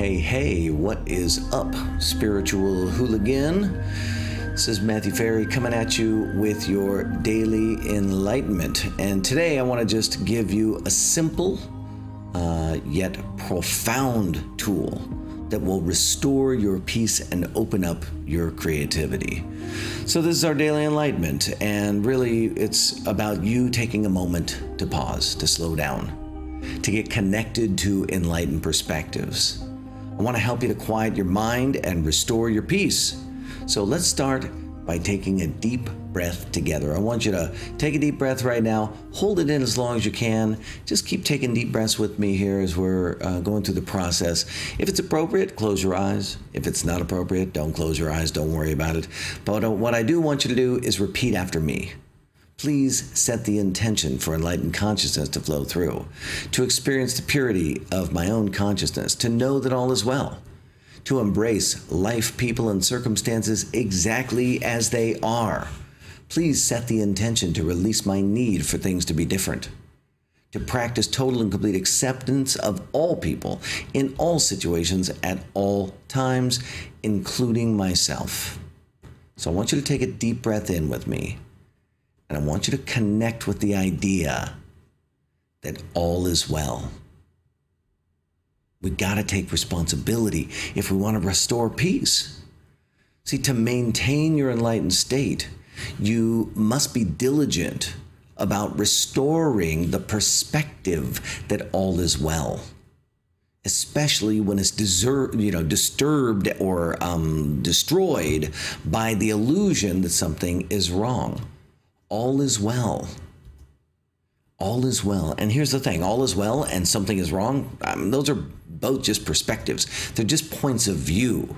Hey, hey, what is up, spiritual hooligan? This is Matthew Ferry coming at you with your daily enlightenment. And today I want to just give you a simple uh, yet profound tool that will restore your peace and open up your creativity. So, this is our daily enlightenment, and really it's about you taking a moment to pause, to slow down to get connected to enlightened perspectives. I want to help you to quiet your mind and restore your peace. So let's start by taking a deep breath together. I want you to take a deep breath right now, hold it in as long as you can. Just keep taking deep breaths with me here as we're uh, going through the process. If it's appropriate, close your eyes. If it's not appropriate, don't close your eyes, don't worry about it. But what I do want you to do is repeat after me. Please set the intention for enlightened consciousness to flow through, to experience the purity of my own consciousness, to know that all is well, to embrace life, people, and circumstances exactly as they are. Please set the intention to release my need for things to be different, to practice total and complete acceptance of all people in all situations at all times, including myself. So I want you to take a deep breath in with me. And I want you to connect with the idea that all is well. We got to take responsibility if we want to restore peace. See, to maintain your enlightened state, you must be diligent about restoring the perspective that all is well, especially when it's you know, disturbed or um, destroyed by the illusion that something is wrong all is well. All is well. And here's the thing all is well and something is wrong. Um, those are both just perspectives, they're just points of view.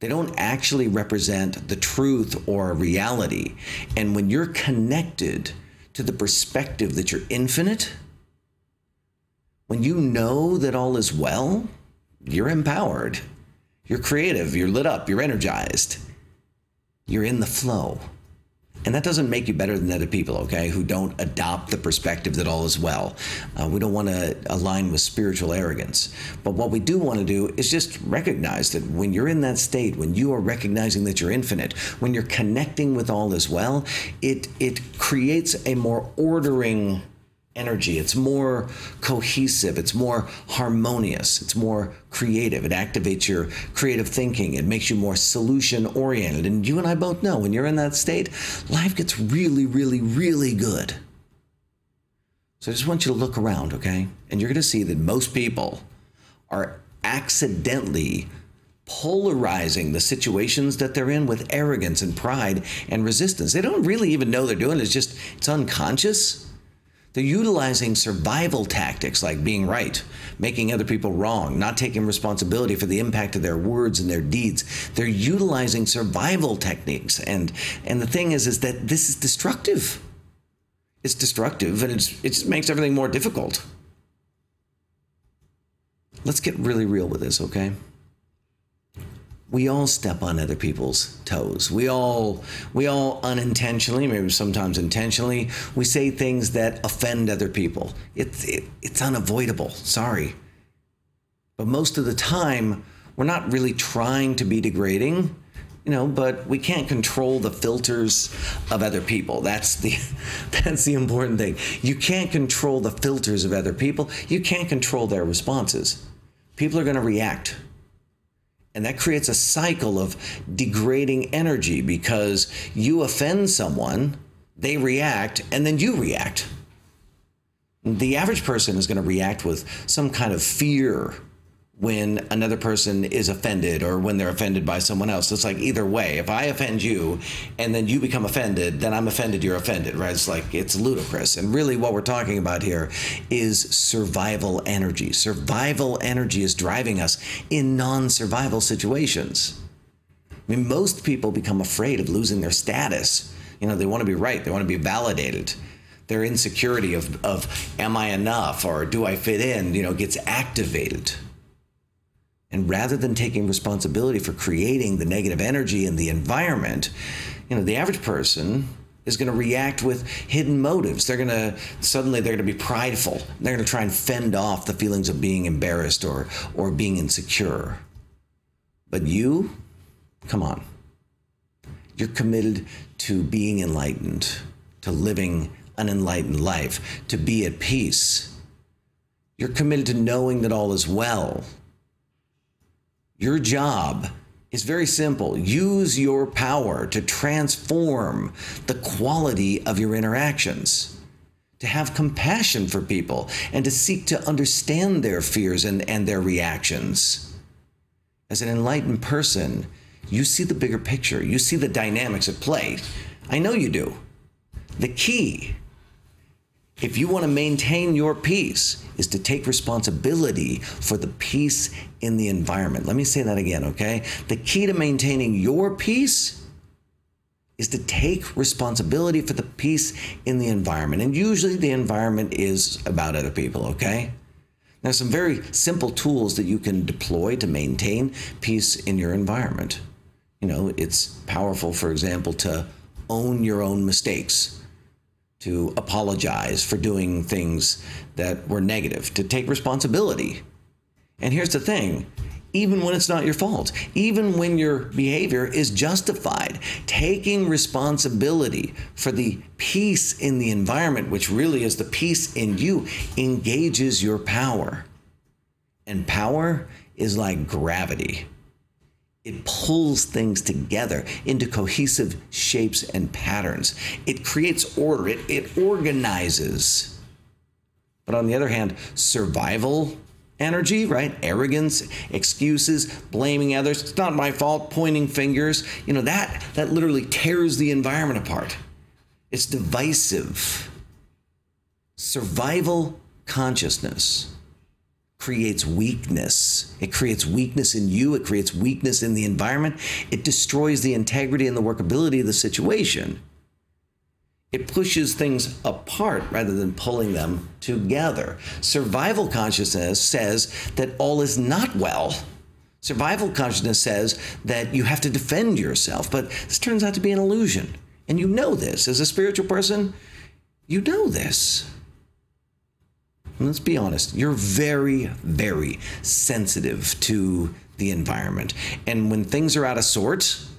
They don't actually represent the truth or reality. And when you're connected to the perspective that you're infinite, when you know that all is well, you're empowered, you're creative, you're lit up, you're energized, you're in the flow. And that doesn't make you better than other people, okay, who don't adopt the perspective that all is well. Uh, we don't want to align with spiritual arrogance. But what we do want to do is just recognize that when you're in that state, when you are recognizing that you're infinite, when you're connecting with all as well, it, it creates a more ordering energy. It's more cohesive. It's more harmonious. It's more creative. It activates your creative thinking. It makes you more solution oriented. And you and I both know when you're in that state, life gets really, really, really good. So I just want you to look around, okay? And you're going to see that most people are accidentally polarizing the situations that they're in with arrogance and pride and resistance. They don't really even know they're doing it. It's just, it's unconscious. They're utilizing survival tactics like being right, making other people wrong, not taking responsibility for the impact of their words and their deeds. They're utilizing survival techniques. And, and the thing is, is that this is destructive. It's destructive and it's, it just makes everything more difficult. Let's get really real with this, okay? We all step on other people's toes. We all we all unintentionally, maybe sometimes intentionally, we say things that offend other people. It's it, it's unavoidable. Sorry. But most of the time, we're not really trying to be degrading, you know, but we can't control the filters of other people. That's the that's the important thing. You can't control the filters of other people. You can't control their responses. People are going to react and that creates a cycle of degrading energy because you offend someone, they react, and then you react. The average person is going to react with some kind of fear when another person is offended or when they're offended by someone else. It's like either way. If I offend you and then you become offended, then I'm offended, you're offended, right? It's like it's ludicrous. And really, what we're talking about here is survival energy. Survival energy is driving us in non survival situations. I mean, most people become afraid of losing their status. You know, they want to be right, they want to be validated their insecurity of, of am I enough or do I fit in, you know, gets activated. And rather than taking responsibility for creating the negative energy in the environment, you know, the average person is going to react with hidden motives. They're going to suddenly they're going to be prideful. They're going to try and fend off the feelings of being embarrassed or or being insecure. But you, come on. You're committed to being enlightened, to living an enlightened life, to be at peace. You're committed to knowing that all is well. Your job is very simple. Use your power to transform the quality of your interactions, to have compassion for people, and to seek to understand their fears and, and their reactions. As an enlightened person, you see the bigger picture, you see the dynamics at play. I know you do. The key if you want to maintain your peace, is to take responsibility for the peace in the environment. Let me say that again, okay? The key to maintaining your peace is to take responsibility for the peace in the environment. And usually the environment is about other people, okay? Now, some very simple tools that you can deploy to maintain peace in your environment. You know, it's powerful, for example, to own your own mistakes to apologize for doing things that were negative, to take responsibility. And here's the thing even when it's not your fault, even when your behavior is justified, taking responsibility for the peace in the environment, which really is the peace in you, engages your power. And power is like gravity it pulls things together into cohesive shapes and patterns. It creates order, it, it organizes. But on the other hand, survival energy, right? Arrogance, excuses, blaming others. It's not my fault, pointing fingers. You know, that that literally tears the environment apart. It's divisive. Survival consciousness creates weakness. It creates weakness in you, it creates weakness in the environment, it destroys the integrity and the workability of the situation. It pushes things apart rather than pulling them together. Survival consciousness says that all is not well. Survival consciousness says that you have to defend yourself, but this turns out to be an illusion. And you know this. As a spiritual person, you know this let's be honest, you're very, very sensitive to the environment. And when things are out of sorts,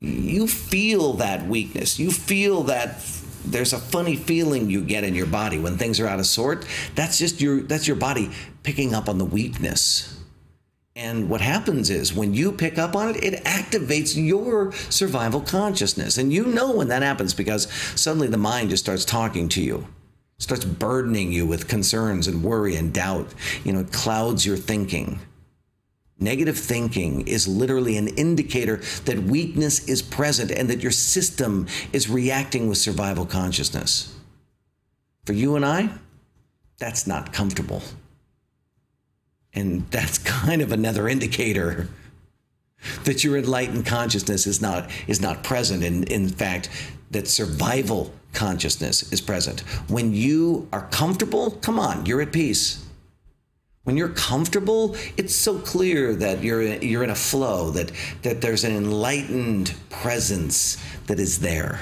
you feel that weakness. You feel that there's a funny feeling you get in your body when things are out of sort. That's just your that's your body picking up on the weakness. And what happens is when you pick up on it, it activates your survival consciousness. And you know when that happens because suddenly the mind just starts talking to you starts burdening you with concerns and worry and doubt. You know, it clouds your thinking. Negative thinking is literally an indicator that weakness is present and that your system is reacting with survival consciousness. For you and I, that's not comfortable. And that's kind of another indicator that your enlightened consciousness is not is not present and in fact that survival consciousness is present. When you are comfortable, come on, you're at peace. When you're comfortable, it's so clear that you're you're in a flow that that there's an enlightened presence that is there.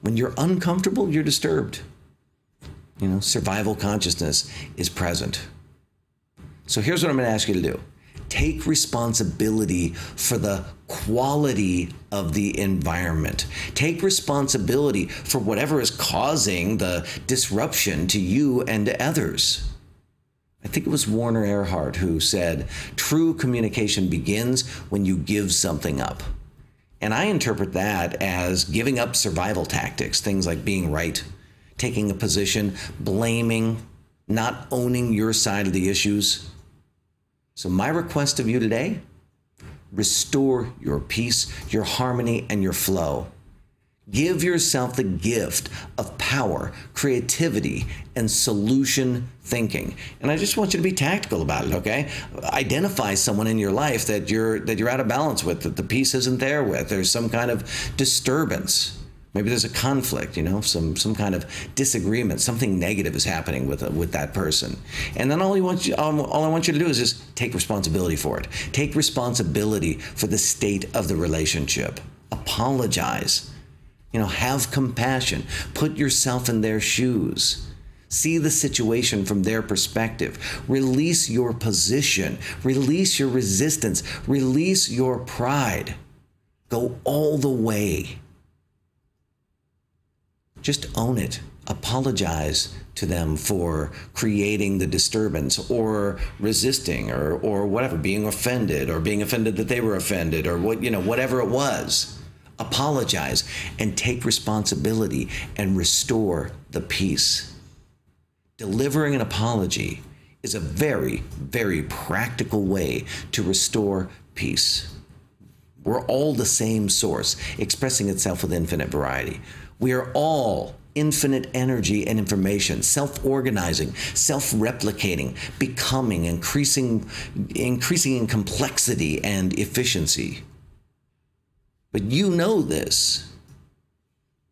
When you're uncomfortable, you're disturbed. You know, survival consciousness is present. So here's what I'm going to ask you to do take responsibility for the quality of the environment. Take responsibility for whatever is causing the disruption to you and to others. I think it was Werner Erhard who said, True communication begins when you give something up. And I interpret that as giving up survival tactics, things like being right, taking a position, blaming, not owning your side of the issues. So, my request of you today restore your peace, your harmony, and your flow. Give yourself the gift of power, creativity, and solution thinking. And I just want you to be tactical about it, okay? Identify someone in your life that you're that you're out of balance with, that the peace isn't there with. There's some kind of disturbance. Maybe there's a conflict, you know, some some kind of disagreement, something negative is happening with with that person, and then all you want you, all, all I want you to do is just take responsibility for it. Take responsibility for the state of the relationship. Apologize. You know, have compassion. Put yourself in their shoes. See the situation from their perspective. Release your position. Release your resistance. Release your pride. Go all the way. Just own it. Apologize to them for creating the disturbance or resisting or, or whatever, being offended or being offended that they were offended or what, you know, whatever it was. Apologize and take responsibility and restore the peace. Delivering an apology is a very, very practical way to restore peace. We're all the same source, expressing itself with infinite variety. We are all infinite energy and information, self organizing, self replicating, becoming, increasing, increasing in complexity and efficiency. But you know this.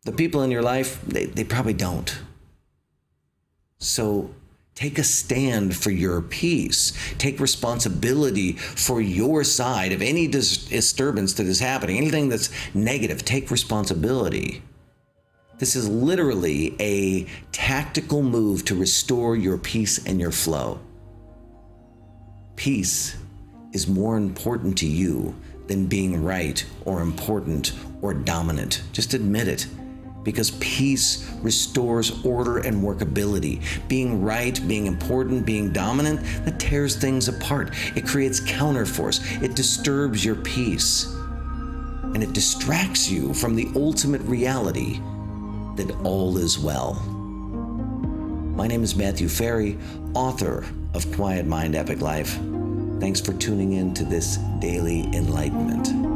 The people in your life, they, they probably don't. So take a stand for your peace. Take responsibility for your side of any dis- disturbance that is happening, anything that's negative. Take responsibility. This is literally a tactical move to restore your peace and your flow. Peace is more important to you than being right or important or dominant. Just admit it because peace restores order and workability. Being right, being important, being dominant, that tears things apart. It creates counterforce. It disturbs your peace. And it distracts you from the ultimate reality that all is well. My name is Matthew Ferry, author of Quiet Mind Epic Life. Thanks for tuning in to this daily enlightenment.